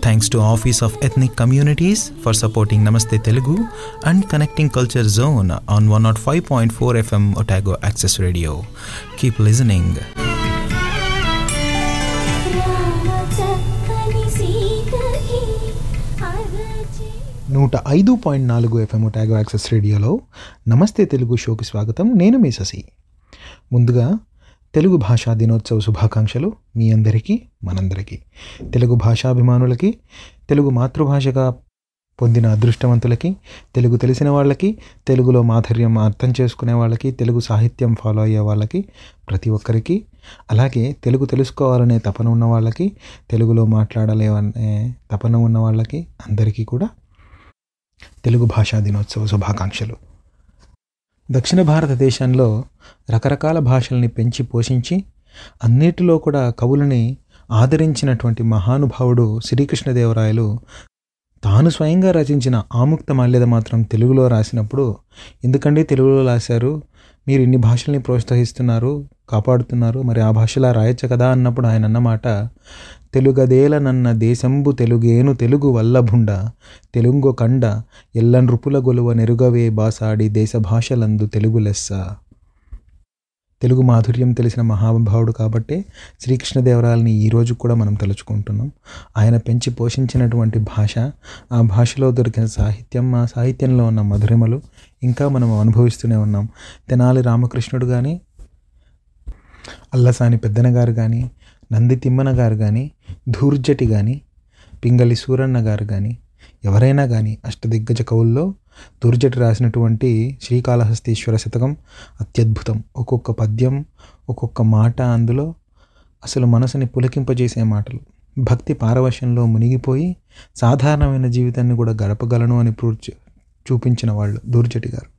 Thanks to Office of Ethnic Communities for supporting Namaste Telugu and connecting Culture Zone on 105.4 FM Otago Access Radio. Keep listening. చక్కని సీతకి అరచే నూట ఐదు point నాలుగు FM ట్యాగో access రేడియోలో నమస్తే తెలుగు షోకి స్వాగతం నేను మీ శశి ముందుగా తెలుగు భాషా దినోత్సవ శుభాకాంక్షలు మీ అందరికీ మనందరికీ. తెలుగు భాషాభిమానులకి తెలుగు మాతృభాషగా పొందిన అదృష్టవంతులకి తెలుగు తెలిసిన వాళ్ళకి తెలుగులో మాధుర్యం అర్థం చేసుకునే వాళ్ళకి తెలుగు సాహిత్యం ఫాలో అయ్యే వాళ్ళకి ప్రతి ఒక్కరికి అలాగే తెలుగు తెలుసుకోవాలనే తపన ఉన్న వాళ్ళకి తెలుగులో మాట్లాడలేవనే తపన ఉన్న వాళ్ళకి అందరికీ కూడా తెలుగు భాషా దినోత్సవ శుభాకాంక్షలు. దక్షిణ భారతదేశంలో రకరకాల భాషల్ని పెంచి పోషించి అన్నిటిలో కూడా కవులని ఆదరించినటువంటి మహానుభావుడు శ్రీకృష్ణదేవరాయలు తాను స్వయంగా రచించిన ఆముక్త మాల్యద మాత్రం తెలుగులో రాసినప్పుడు ఎందుకండి తెలుగులో రాశారు? మీరు ఇన్ని భాషల్ని ప్రోత్సహిస్తున్నారు? కాపాడుతున్నారు. మరి ఆ భాషలా రాయొచ్చు కదా అన్నప్పుడు ఆయన అన్నమాట తెలుగదేల నన్న దేశంబు తెలుగేను తెలుగు వల్లభుండ తెలుగు కండ ఎల్ల నృపుల గొలువ నెరుగవే బాసాడి దేశ భాషలందు తెలుగు లెస్స. తెలుగు మాధుర్యం తెలిసిన మహానుభావుడు కాబట్టే శ్రీకృష్ణదేవరాయలని ఈరోజు కూడా మనం తలుచుకుంటున్నాం. ఆయన పెంచి పోషించినటువంటి భాష ఆ భాషలో దొరికిన సాహిత్యం ఆ సాహిత్యంలో ఉన్న మధురిమలు ఇంకా మనం అనుభవిస్తూనే ఉన్నాం. తెనాలి రామకృష్ణుడు కానీ అల్లసాని పెద్దన గారు కానీ నంది తిమ్మన గారు కానీ ధూర్జటి కానీ పింగళి సూరన్న గారు కానీ ఎవరైనా కానీ అష్టదిగ్గజ కవుల్లో దుర్జటి రాసినటువంటి శ్రీకాళహస్తీశ్వర శతకం అత్యద్భుతం. ఒక్కొక్క పద్యం ఒక్కొక్క మాట అందులో అసలు మనసుని పులకింపజేసే మాటలు. భక్తి పారవశ్యంలో మునిగిపోయి సాధారణమైన జీవితాన్ని కూడా గడపగలను అని ప్రూవ్ చూపించిన వాళ్ళు దూర్జటి గారు.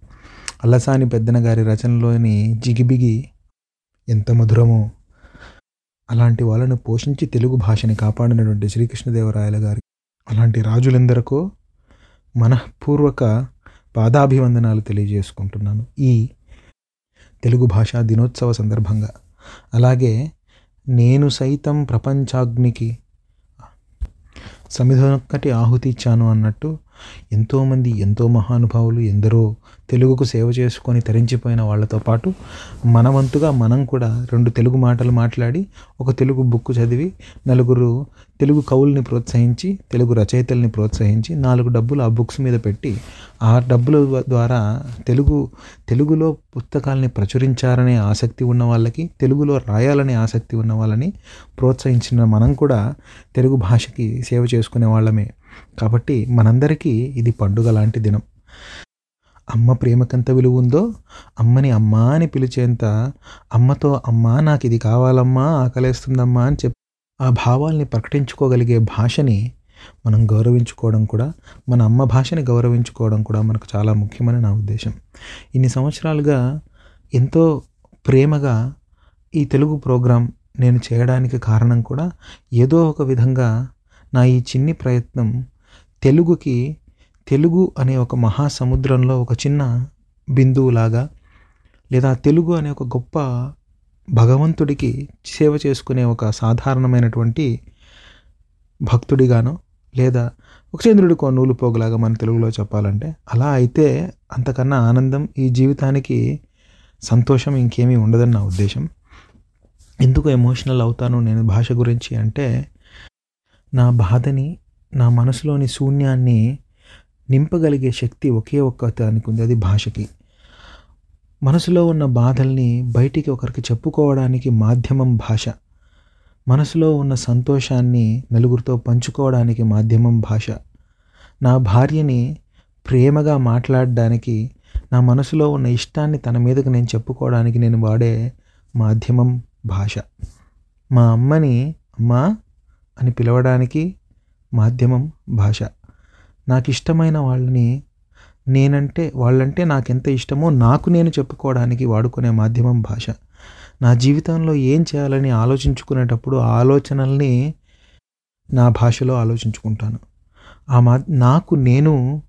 అల్లసాని పెద్దన గారి రచనలోని జిగిబిగి ఎంత మధురమో. అలాంటి వాళ్ళను పోషించి తెలుగు భాషని కాపాడినటువంటి శ్రీకృష్ణదేవరాయల గారి అలాంటి రాజులందరికో మనఃపూర్వక పాదాభివందనాలు తెలియజేసుకుంటున్నాను. ఈ తెలుగు భాషా దినోత్సవ సందర్భంగా. అలాగే నేను సైతం ప్రపంచాగ్నికి సమిధనొక్కటి ఆహుతి ఇచ్చాను అన్నట్టు ఎంతోమంది ఎంతో మహానుభావులు ఎందరో తెలుగుకు సేవ చేసుకొని తరించిపోయిన వాళ్ళతో పాటు మన వంతుగా మనం కూడా రెండు తెలుగు మాటలు మాట్లాడి ఒక తెలుగు బుక్ చదివి నలుగురు తెలుగు కవుల్ని ప్రోత్సహించి తెలుగు రచయితల్ని ప్రోత్సహించి నాలుగు డబ్బులు ఆ బుక్స్ మీద పెట్టి ఆ డబ్బుల ద్వారా తెలుగు తెలుగులో పుస్తకాలని ప్రచురించాలనే ఆసక్తి ఉన్న వాళ్ళకి తెలుగులో రాయాలనే ఆసక్తి ఉన్న వాళ్ళని ప్రోత్సహించిన మనం కూడా తెలుగు భాషకి సేవ చేసుకునే వాళ్ళమే. కాబట్టి మనందరికీ ఇది పండుగ లాంటి దినం. అమ్మ ప్రేమకెంత విలువ ఉందో అమ్మని అమ్మా అని పిలిచేంత అమ్మతో అమ్మా నాకు ఇది కావాలమ్మా ఆకలేస్తుందమ్మా అని చెప్పి ఆ భావాల్ని ప్రకటించుకోగలిగే భాషని మనం గౌరవించుకోవడం కూడా మన అమ్మ భాషని గౌరవించుకోవడం కూడా మనకు చాలా ముఖ్యమని నా ఉద్దేశం. ఇన్ని సంవత్సరాలుగా ఎంతో ప్రేమగా ఈ తెలుగు ప్రోగ్రాం నేను చేయడానికి కారణం కూడా ఏదో ఒక విధంగా నా ఈ చిన్ని ప్రయత్నం తెలుగుకి తెలుగు అనే ఒక మహాసముద్రంలో ఒక చిన్న బిందువులాగా లేదా తెలుగు అనే ఒక గొప్ప భగవంతుడికి సేవ చేసుకునే ఒక సాధారణమైనటువంటి భక్తుడిగానో లేదా ఒక చంద్రుడికో నూలు పోగులాగా మన తెలుగులో చెప్పాలంటే అలా అయితే అంతకన్నా ఆనందం ఈ జీవితానికి సంతోషం ఇంకేమీ ఉండదని నా ఉద్దేశం. ఎందుకు ఎమోషనల్ అవుతాను నేను భాష గురించి అంటే నా బాధని నా మనసులోని శూన్యాన్ని నింపగలిగే శక్తి ఒకే ఒక్క దానికి ఉంది అది భాషకి. మనసులో ఉన్న బాధల్ని బయటికి ఒకరికి చెప్పుకోవడానికి మాధ్యమం భాష. మనసులో ఉన్న సంతోషాన్ని నలుగురితో పంచుకోవడానికి మాధ్యమం భాష. నా భార్యని ప్రేమగా మాట్లాడడానికి నా మనసులో ఉన్న ఇష్టాన్ని తన మీదకు నేను చెప్పుకోవడానికి నేను వాడే మాధ్యమం భాష. మా అమ్మని అమ్మా అని పిలవడానికి మాధ్యమం భాష. నాకు ఇష్టమైన వాళ్ళని నేనంటే వాళ్ళంటే నాకు ఎంత ఇష్టమో నాకు నేను చెప్పుకోవడానికి వాడుకునే మాధ్యమం భాష. నా జీవితంలో ఏం చేయాలని ఆలోచించుకునేటప్పుడు ఆలోచనల్ని నా భాషలో ఆలోచించుకుంటాను. ఆ మా నాకు నేను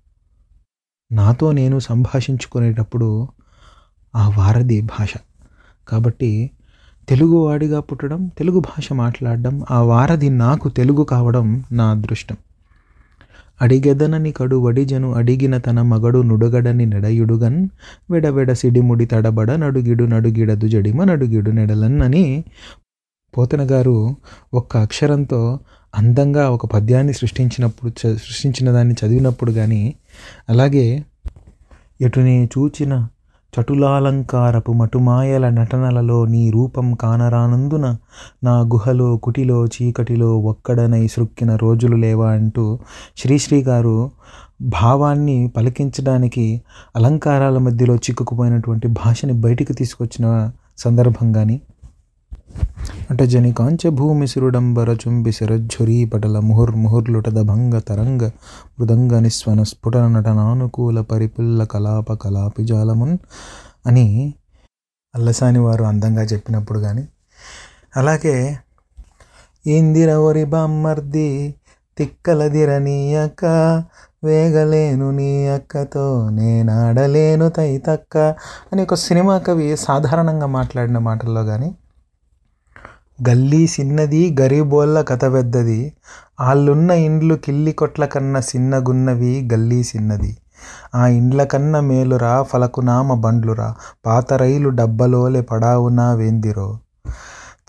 నాతో నేను సంభాషించుకునేటప్పుడు ఆ వారధి భాష. కాబట్టి తెలుగువాడిగా పుట్టడం తెలుగు భాష మాట్లాడడం ఆ వారధి నాకు తెలుగు కావడం నా అదృష్టం. అడిగెదనని కడు వడిజను అడిగిన తన మగడు నుడుగడని నెడయుడుగన్ వెడవెడ సిడిముడి తడబడ నడుగిడు నడుగిడదు జడిమ నడుగిడు నెడలన్ అని ఒక్క అక్షరంతో అందంగా ఒక పద్యాన్ని సృష్టించినప్పుడు సృష్టించిన దాన్ని చదివినప్పుడు కానీ అలాగే ఎటుని చూచిన చటులాలంకారపు మటుమాయల నటనలలో నీ రూపం కానరానందున నా గుహలో కుటిలో చీకటిలో ఒక్కడనై సృక్కిన రోజులు లేవా అంటూ శ్రీశ్రీ గారు భావాన్ని పలికించడానికి అలంకారాల మధ్యలో చిక్కుకుపోయినటువంటి భాషని బయటికి తీసుకొచ్చిన సందర్భం కానీ అటజనికాంచ భూమి సిరుడంబర చుంబి శరజ్జురీ పటల ముహుర్ ముహుర్లుటద భంగ తరంగ మృదంగ నిస్వన స్ఫుటన నటనానుకూల పరిపుల్ల కలాప కలాపి జాలమున్ అని అల్లసాని వారు అందంగా చెప్పినప్పుడు కానీ అలాగే ఇందిరవరి బామ్మర్ది తిక్కలదిర నీ అక్క వేగలేను నీ అక్కతో నేనాడలేను తైతక్క అని ఒక సినిమా కవి సాధారణంగా మాట్లాడిన మాటల్లో కానీ గల్లీ సిన్నది గరీబోళ్ళ కథ పెద్దది. ఆళ్ళున్న ఇండ్లు కిల్లి కొట్ల కన్నా సిన్నగున్నవి గల్లీ సిన్నది. ఆ ఇండ్ల కన్న మేలురా ఫలకునామ బండ్లురా. పాత రైలు డబ్బలోలే పడావునా వేందిరో.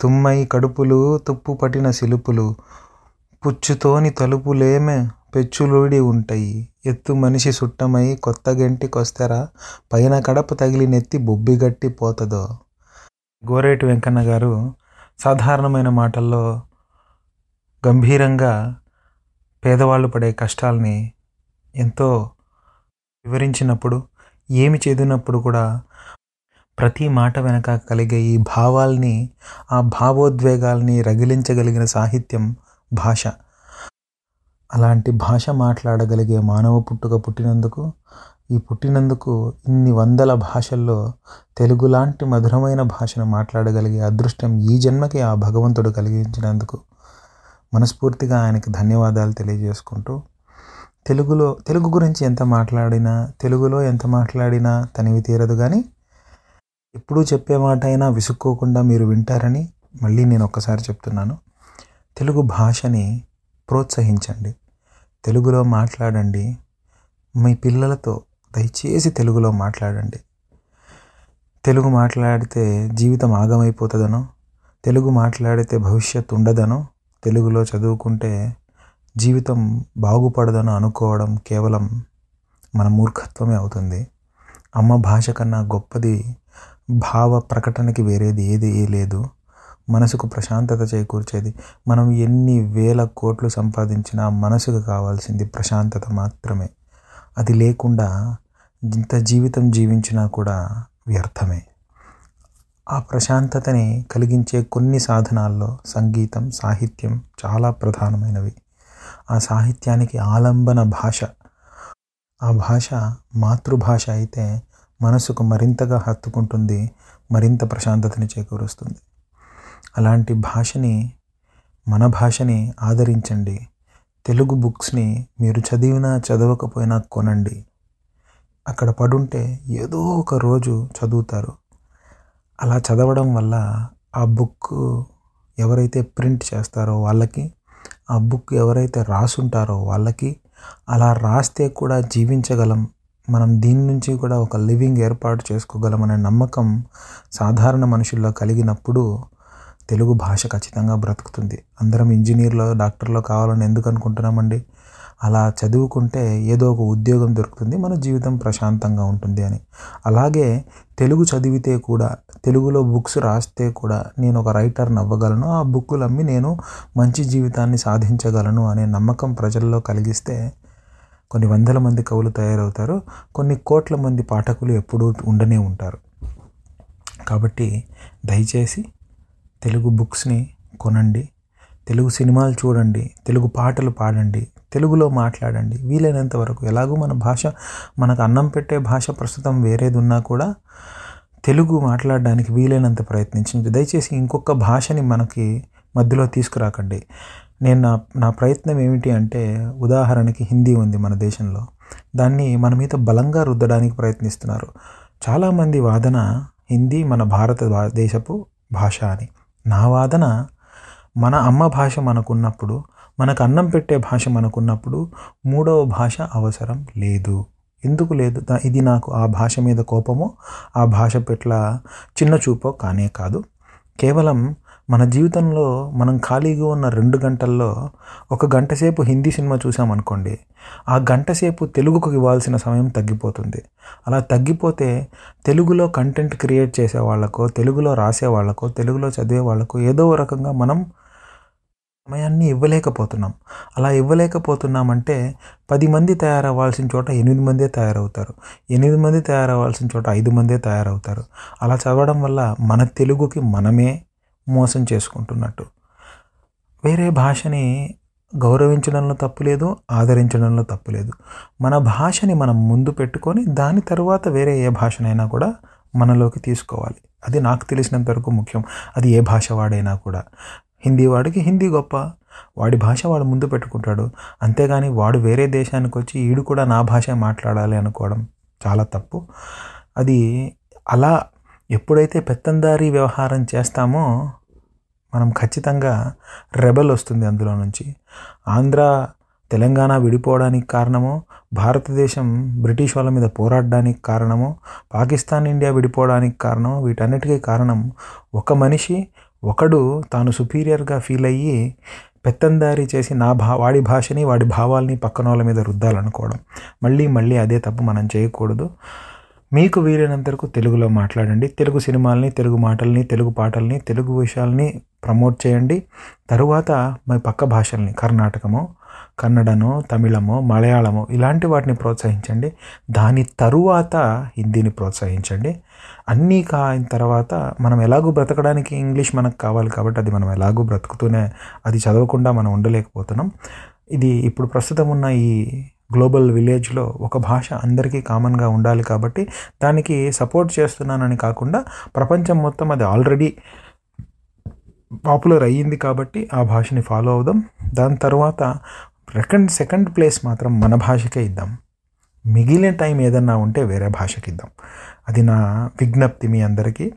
తుమ్మై కడుపులు తుప్పు పట్టిన సిలుపులు. పుచ్చుతోని తలుపులేమే పెచ్చులుడి ఉంటాయి. ఎత్తు మనిషి సుట్టమై కొత్త గంటికొస్తరా పైన కడప తగిలి నెత్తి బొబ్బిగట్టి పోతదో. గోరేటి వెంకన్న గారు సాధారణమైన మాటల్లో గంభీరంగా పేదవాళ్ళు పడే కష్టాలని ఎంతో వివరించినప్పుడు ఏమి చదివినప్పుడు కూడా ప్రతి మాట వెనక కలిగే ఈ భావాల్ని ఆ భావోద్వేగాల్ని రగిలించగలిగిన సాహిత్యం భాష. అలాంటి భాష మాట్లాడగలిగే మానవ పుట్టుక పుట్టినందుకు ఈ పుట్టినందుకు ఇన్ని వందల భాషల్లో తెలుగు లాంటి మధురమైన భాషను మాట్లాడగలిగే అదృష్టం ఈ జన్మకి ఆ భగవంతుడు కలిగించినందుకు మనస్ఫూర్తిగా ఆయనకి ధన్యవాదాలు తెలియజేసుకుంటూ తెలుగులో తెలుగు గురించి ఎంత మాట్లాడినా తెలుగులో ఎంత మాట్లాడినా తనివి తీరదు కానీ ఎప్పుడూ చెప్పే మాట అయినా విసుక్కోకుండా మీరు వింటారని మళ్ళీ నేను ఒక్కసారి చెప్తున్నాను. తెలుగు భాషని ప్రోత్సహించండి. తెలుగులో మాట్లాడండి. మీ పిల్లలతో దయచేసి తెలుగులో మాట్లాడండి. తెలుగు మాట్లాడితే జీవితం ఆగమైపోతుందనో తెలుగు మాట్లాడితే భవిష్యత్తు ఉండదనో తెలుగులో చదువుకుంటే జీవితం బాగుపడదనో అనుకోవడం కేవలం మన మూర్ఖత్వమే అవుతుంది. అమ్మ భాష కన్నా గొప్పది భావ ప్రకటనకి వేరేది ఏది లేదు. మనసుకు ప్రశాంతత చేకూర్చేది. మనం ఎన్ని వేల కోట్లు సంపాదించినా మనసుకు కావాల్సింది ప్రశాంతత మాత్రమే. అది లేకుండా ఇంత జీవితం జీవించినా కూడా వ్యర్థమే. ఆ ప్రశాంతతని కలిగించే కొన్ని సాధనాల్లో సంగీతం సాహిత్యం చాలా ప్రధానమైనవి. ఆ సాహిత్యానికి ఆలంబన భాష. ఆ భాష మాతృభాష అయితే మనసుకు మరింతగా హత్తుకుంటుంది మరింత ప్రశాంతతని చేకూరుస్తుంది. అలాంటి భాషని మన భాషని ఆదరించండి. తెలుగు బుక్స్ని మీరు చదివినా చదవకపోయినా కొనండి. అక్కడ పడుంటే ఏదో ఒక రోజు చదువుతారు. అలా చదవడం వల్ల ఆ బుక్ ఎవరైతే ప్రింట్ చేస్తారో వాళ్ళకి ఆ బుక్ ఎవరైతే రాసుంటారో వాళ్ళకి అలా రాస్తే కూడా జీవించగలం. మనం దీని నుంచి కూడా ఒక లివింగ్ ఏర్పాటు చేసుకోగలం అనే నమ్మకం సాధారణ మనుషుల్లో కలిగినప్పుడు తెలుగు భాష ఖచ్చితంగా బ్రతుకుతుంది. అందరం ఇంజనీర్లో డాక్టర్లో కావాలని ఎందుకు అనుకుంటున్నామండి? అలా చదువుకుంటే ఏదో ఒక ఉద్యోగం దొరుకుతుంది మన జీవితం ప్రశాంతంగా ఉంటుంది అని. అలాగే తెలుగు చదివితే కూడా తెలుగులో బుక్స్ రాస్తే కూడా నేను ఒక రైటర్ని అవ్వగలను ఆ బుక్కులు అమ్మి నేను మంచి జీవితాన్ని సాధించగలను అనే నమ్మకం ప్రజల్లో కలిగిస్తే కొన్ని వందల మంది కవులు తయారవుతారు కొన్ని కోట్ల మంది పాఠకులు ఎప్పుడూ ఉండనే ఉంటారు. కాబట్టి దయచేసి తెలుగు బుక్స్ని కొనండి తెలుగు సినిమాలు చూడండి తెలుగు పాటలు పాడండి తెలుగులో మాట్లాడండి. వీలైనంత వరకు ఎలాగో మన భాష మనకు అన్నం పెట్టే భాష ప్రస్తుతం వేరేది ఉన్నా కూడా తెలుగు మాట్లాడడానికి వీలైనంత ప్రయత్నించండి. దయచేసి ఇంకొక భాషని మనకి మధ్యలో తీసుకురాకండి. నేను నా నా ప్రయత్నం ఏమిటి అంటే ఉదాహరణకి హిందీ ఉంది మన దేశంలో. దాన్ని మన మీద బలంగా రుద్దడానికి ప్రయత్నిస్తున్నారు. చాలామంది వాదన హిందీ మన భారత దేశపు భాష అని. నా వాదన మన అమ్మ భాష మనకున్నప్పుడు మనకు అన్నం పెట్టే భాష మనకున్నప్పుడు మూడవ భాష అవసరం లేదు. ఎందుకు లేదు? ఇది నాకు ఆ భాష మీద కోపమో ఆ భాష పట్ల చిన్న చూపో కానే కాదు. కేవలం మన జీవితంలో మనం ఖాళీగా ఉన్న రెండు గంటల్లో ఒక గంట సేపు హిందీ సినిమా చూసామనుకోండి ఆ గంట సేపు తెలుగుకు ఇవ్వాల్సిన సమయం తగ్గిపోతుంది. అలా తగ్గిపోతే తెలుగులో కంటెంట్ క్రియేట్ చేసే వాళ్ళకో తెలుగులో రాసే వాళ్ళకో తెలుగులో చదివే వాళ్ళకో ఏదో రకంగా మనం సమయాన్ని ఇవ్వలేకపోతున్నాం. అలా ఇవ్వలేకపోతున్నామంటే పది మంది తయారవ్వాల్సిన చోట ఎనిమిది మందే తయారవుతారు. ఎనిమిది మంది తయారవ్వాల్సిన చోట ఐదు మందే తయారవుతారు. అలా చదవడం వల్ల మన తెలుగుకి మనమే మోసం చేసుకుంటున్నట్టు. వేరే భాషని గౌరవించడంలో తప్పు లేదు ఆదరించడంలో తప్పు లేదు. మన భాషని మనం ముందు పెట్టుకొని దాని తర్వాత వేరే ఏ భాషనైనా కూడా మనలోకి తీసుకోవాలి. అది నాకు తెలిసినంత వరకు ముఖ్యం. అది ఏ భాష వాడైనా కూడా. హిందీ వాడికి హిందీ గొప్ప. వాడి భాష వాడు ముందు పెట్టుకుంటాడు. అంతేగాని వాడు వేరే దేశానికి వచ్చి ఈడు కూడా నా భాష మాట్లాడాలి అనుకోవడం చాలా తప్పు. అది అలా ఎప్పుడైతే పెత్తందారీ వ్యవహారం చేస్తామో మనం ఖచ్చితంగా రెబల్ వస్తుంది అందులో నుంచి. ఆంధ్ర తెలంగాణ విడిపోవడానికి కారణము భారతదేశం బ్రిటిష్ వాళ్ళ మీద పోరాడడానికి కారణము పాకిస్తాన్ ఇండియా విడిపోవడానికి కారణం వీటన్నిటికీ కారణం ఒక మనిషి ఒకడు తాను సుపీరియర్గా ఫీల్ అయ్యి పెత్తందారీ చేసి నా భా వాడి భాషని వాడి భావాల్ని పక్కన వాళ్ళ మీద రుద్దాలనుకోవడం. మళ్ళీ మళ్ళీ అదే తప్పు మనం చేయకూడదు. మీకు వీలైనంతరకు తెలుగులో మాట్లాడండి. తెలుగు సినిమాల్ని తెలుగు మాటల్ని తెలుగు పాటల్ని తెలుగు విషయాల్ని ప్రమోట్ చేయండి. తరువాత మీ పక్క భాషల్ని కర్ణాటకము కన్నడనో తమిళము మలయాళము ఇలాంటి వాటిని ప్రోత్సహించండి. దాని తరువాత హిందీని ప్రోత్సహించండి. అన్నీ కాయిన తర్వాత మనం ఎలాగూ బ్రతకడానికి ఇంగ్లీష్ మనకు కావాలి కాబట్టి అది మనం ఎలాగూ బ్రతుకుతూనే అది చదవకుండా మనం ఉండలేకపోతున్నాం. ఇది ఇప్పుడు ప్రస్తుతం ఉన్న ఈ గ్లోబల్ విలేజ్లో ఒక భాష అందరికీ కామన్గా ఉండాలి కాబట్టి దానికి సపోర్ట్ చేస్తున్నానని కాకుండా ప్రపంచం మొత్తం అది ఆల్రెడీ పాపులర్ అయ్యింది కాబట్టి ఆ భాషని ఫాలో అవుదాం. దాని తర్వాత సెకండ్ సెకండ్ ప్లేస్ మాత్రం మన భాషకే ఇద్దాం. మిగిలిన టైం ఏదన్నా ఉంటే వేరే భాషకి ఇద్దాం అది నా విజ్ఞప్తి మీ అందరికీ.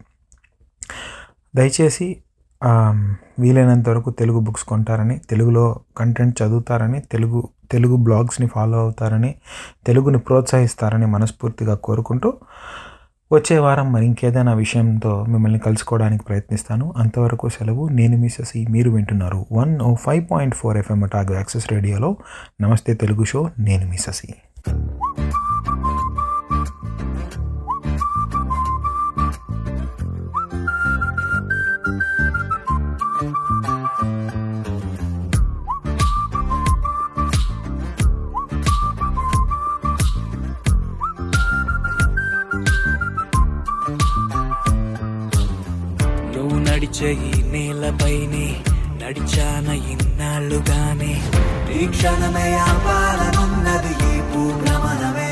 దయచేసి వీలైనంత వరకు తెలుగు బుక్స్ కొంటారని తెలుగులో కంటెంట్ చదువుతారని తెలుగు తెలుగు బ్లాగ్స్ని ఫాలో అవుతారని తెలుగుని ప్రోత్సహిస్తారని మనస్ఫూర్తిగా కోరుకుంటూ వచ్చే వారం మరి ఇంకేదైనా విషయంతో మిమ్మల్ని కలుసుకోవడానికి ప్రయత్నిస్తాను. అంతవరకు సెలవు. నేను మిసెసి మీరు వింటున్నారు one O five point four FM tag access రేడియోలో. నమస్తే తెలుగు షో. నేను మీ నడిచాన ఇన్నాళ్ళుగానే. ఈ క్షణమే ఆపాలనున్నది ఈ భూభ్రమణమే.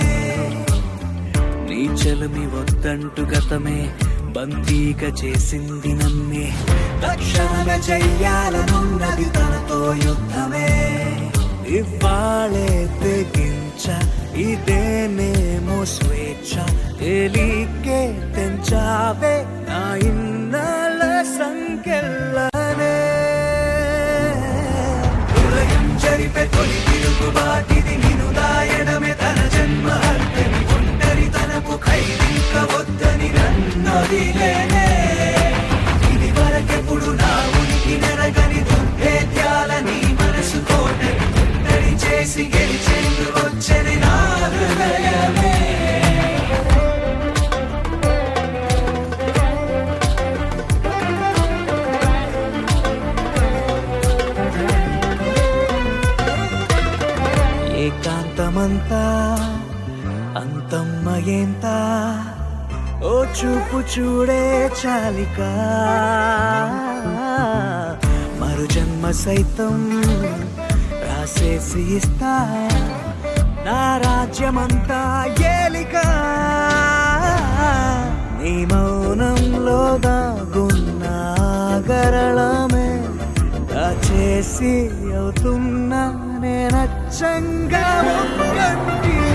నీ చెలమి వద్దంటు గతమే బందీగా చేసింది నన్నే తక్షణమే చెయ్యాలనున్నది తనతో యుద్ధమే. ఇవ్వాలే తెగించ ఇదేనేమో స్వేచ్ఛ. తేలికే తెంచావే నా ఇన్నాళ్ళ Holy Guru Gubati చూపు చూడే చాలిక. మరు జన్మ సైతం రాసేసి ఇస్తా. నా రాజ్యమంతా ఏలిక. నీ మౌనంలో దాగున్న గరళమే దాచేసి అవుతున్నా నేనచ్చంగా ఒక్కటి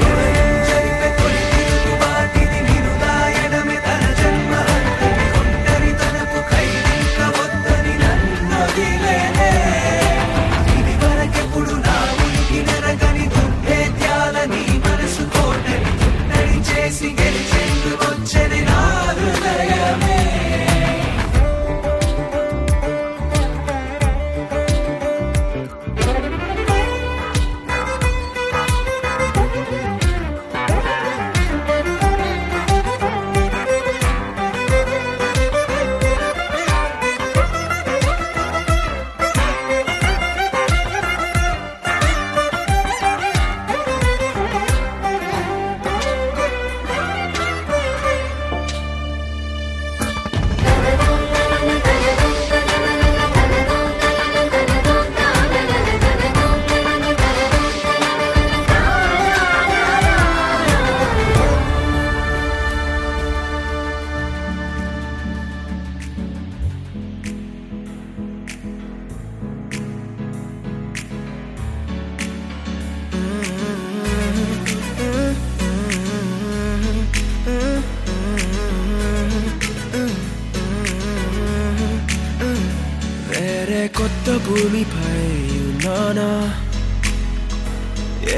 వేరే కొత్త భూమిపై ఉన్నానా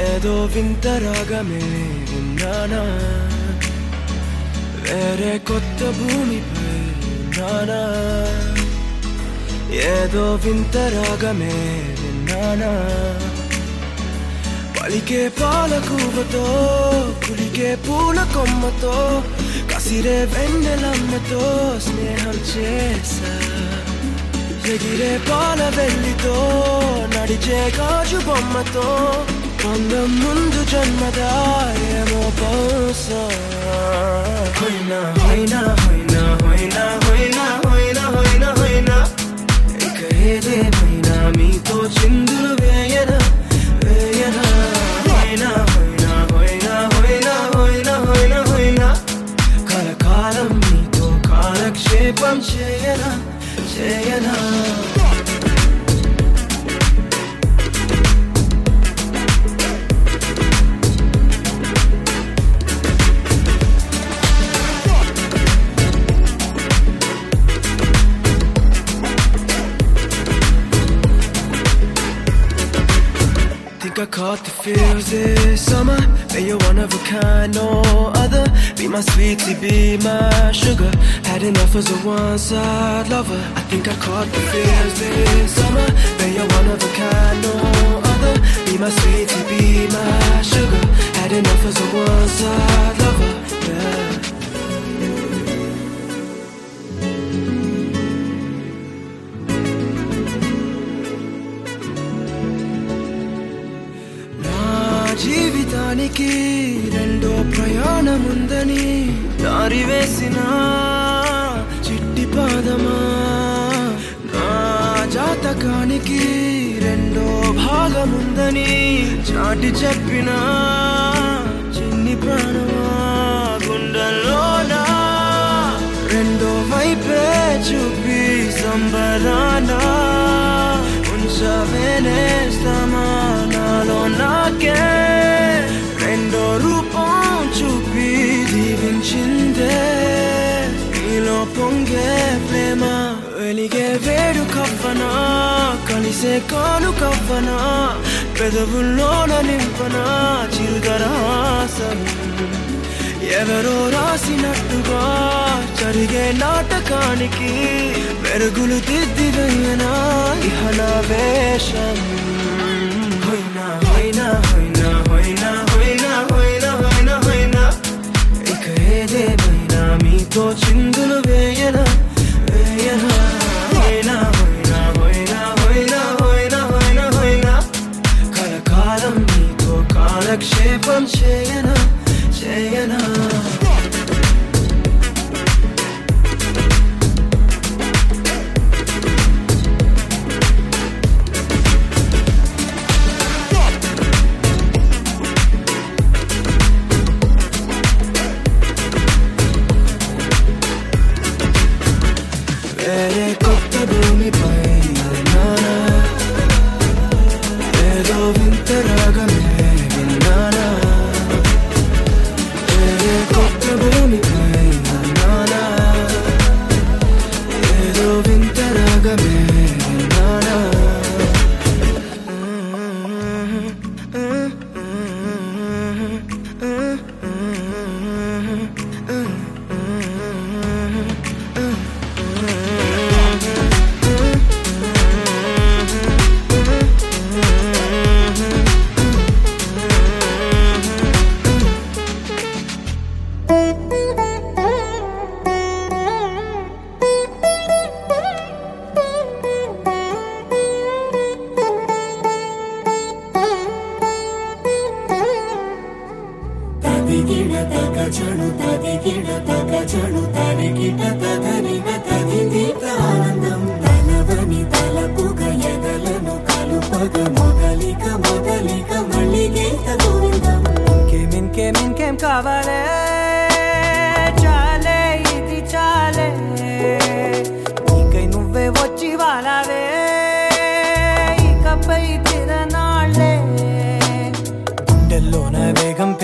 ఏదో వింత రాగమే విన్నానా వేరే కొత్త భూమిపై ఉన్నానా ఏదో వింత రాగమే విన్నానా పలికే పాల కూవతో కులికే పూల కొమ్మతో కసిరే వెన్నెలమ్మతో స్నేహం చేశా ఎగిరే పాల వెళ్ళితో నడిచే గాజు బొమ్మతో అందం ముందు జన్మదాయమో బహుశా హోయినా హోయినా హోయినా హోయినా హోయినా హోయినా హోయినా హోయినా ఇక ఏదేమైనా మీతో చిందులు వేయనా వేయనా హోయినా హోయినా హోయినా హోయినా హోయినా హోయినా హోయినా కలకాలం మీతో కాలక్షేపం చేయనా Think. I caught the feels this summer. Man, you're one of a kind, oh. Be my sweetie, be my sugar. Had enough as a one-side lover. I think I caught the feels this summer. But you're one of a kind, no other. Be my sweetie, be my sugar. Had enough as a one-side lover. Yeah. జీవితానికి రెండో ప్రయాణముందని దారి వేసిన చిట్టి పాదమా? నా జాతకానికి రెండో భాగముందని చాటి చెప్పిన చిన్ని ప్రాణమా? గుండెల్లోనా? రెండో వైపే చూపి సంబరానా? ఉంచవేనేస్తామా నాలో నాకే రెండో చేసే కాను కవ్వనా? పెదవుల్లోన నింపనా చిరుదరాసం ఎవరో రాసినట్టుగా జరిగే నాటకానికి మెరుగులు దిద్ది వెయ్యనా ఇహన వేషం. హైనా హైనా హైనా హైనా హైనా హైనా హైనా హైనా ఇక ఏదేమైనా మీతో చిందులు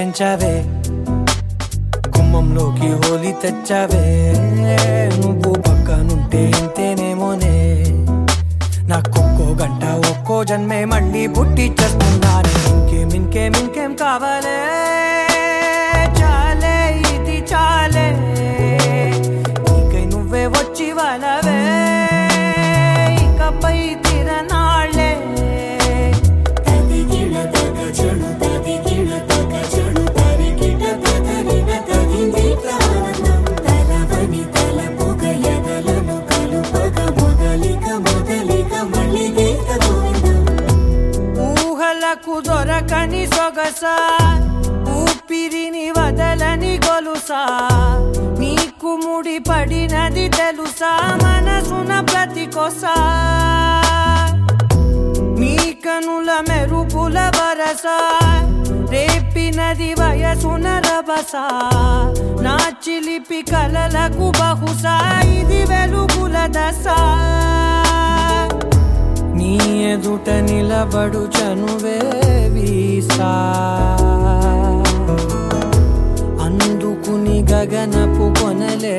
పెంచావే గుమ్మంలోకి హోలీ తెచ్చావే? నువ్వు పక్కనుంటే ఇంతేనేమోనే? నాకొక్కో గంట ఒక్కో జన్మే మళ్ళీ పుట్టి చేస్తున్నాను. ఇంకేం ఇంకేం ఇంకేం కావాలే? నాకు దొరకని సొగస. ఊపిరిని వదలని గొలుసా. నీకు ముడి పడినది తెలుసా. మనసున ప్రతి కొసా నీ కనుల మెరుపుల వరస. రేపినది వయసున రభస. నా చిలిపి కలలకు బహుశా ఇది వెలుగుల దశ. నీ ఎదుట నిలబడు చనువే వీసా అందుకుని గగనపు కొనలే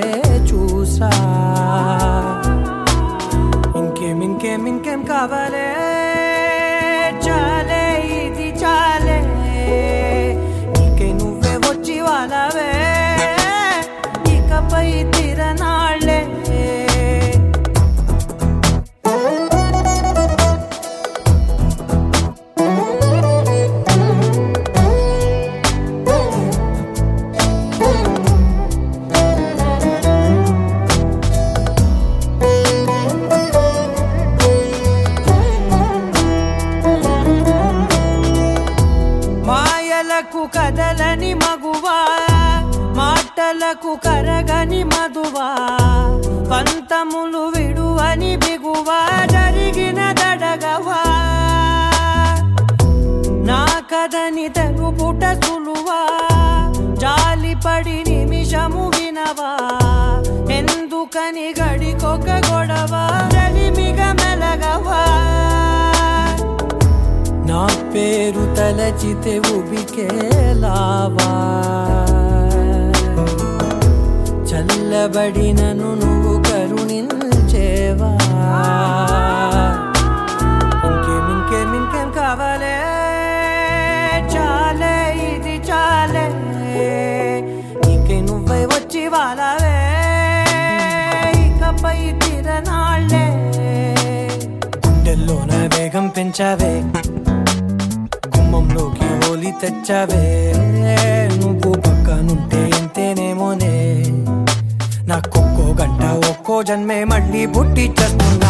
చూసా. ఇంకేం ఇంకేం ఇంకేం కావాలే? పుట తెలుపుట సులువా జాలిపడి నిమిషము వినవా? ఎందుకని గడికొక గొడవ? రలిమిగ మెలగవా? నా పేరు తలచితే ఉబికేలావా చల్లబడినను నువ్వు కరుణించేవా? ఇంకేం ఇంకేం ఇంకేం కావాలే? నువ్వే ఇకపై తిరనాళ్ళే గుండెల్లోన వేగం పెంచావే. గుమ్మంలోకి హోలీ తెచ్చావే. నువ్వు పక్కనుంటే నా కుక్కో గంట ఒక్కో జన్మే మళ్ళీ పుట్టి చేస్తున్నా.